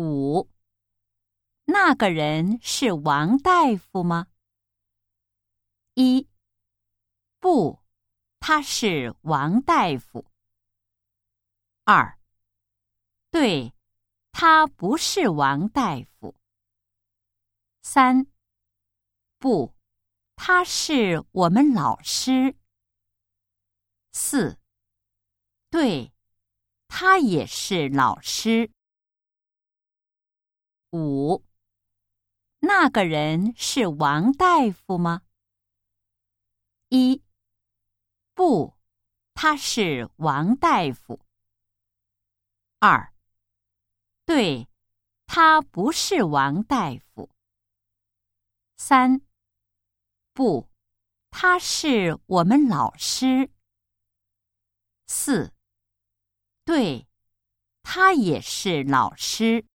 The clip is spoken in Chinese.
五，那个人是王大夫吗？一，不，他是王大夫。二，对，他不是王大夫。三，不，他是我们老师。四，对，他也是老师。五，那个人是王大夫吗？一，不，他是王大夫。二，对，他不是王大夫。三，不，他是我们老师。四，对，他也是老师。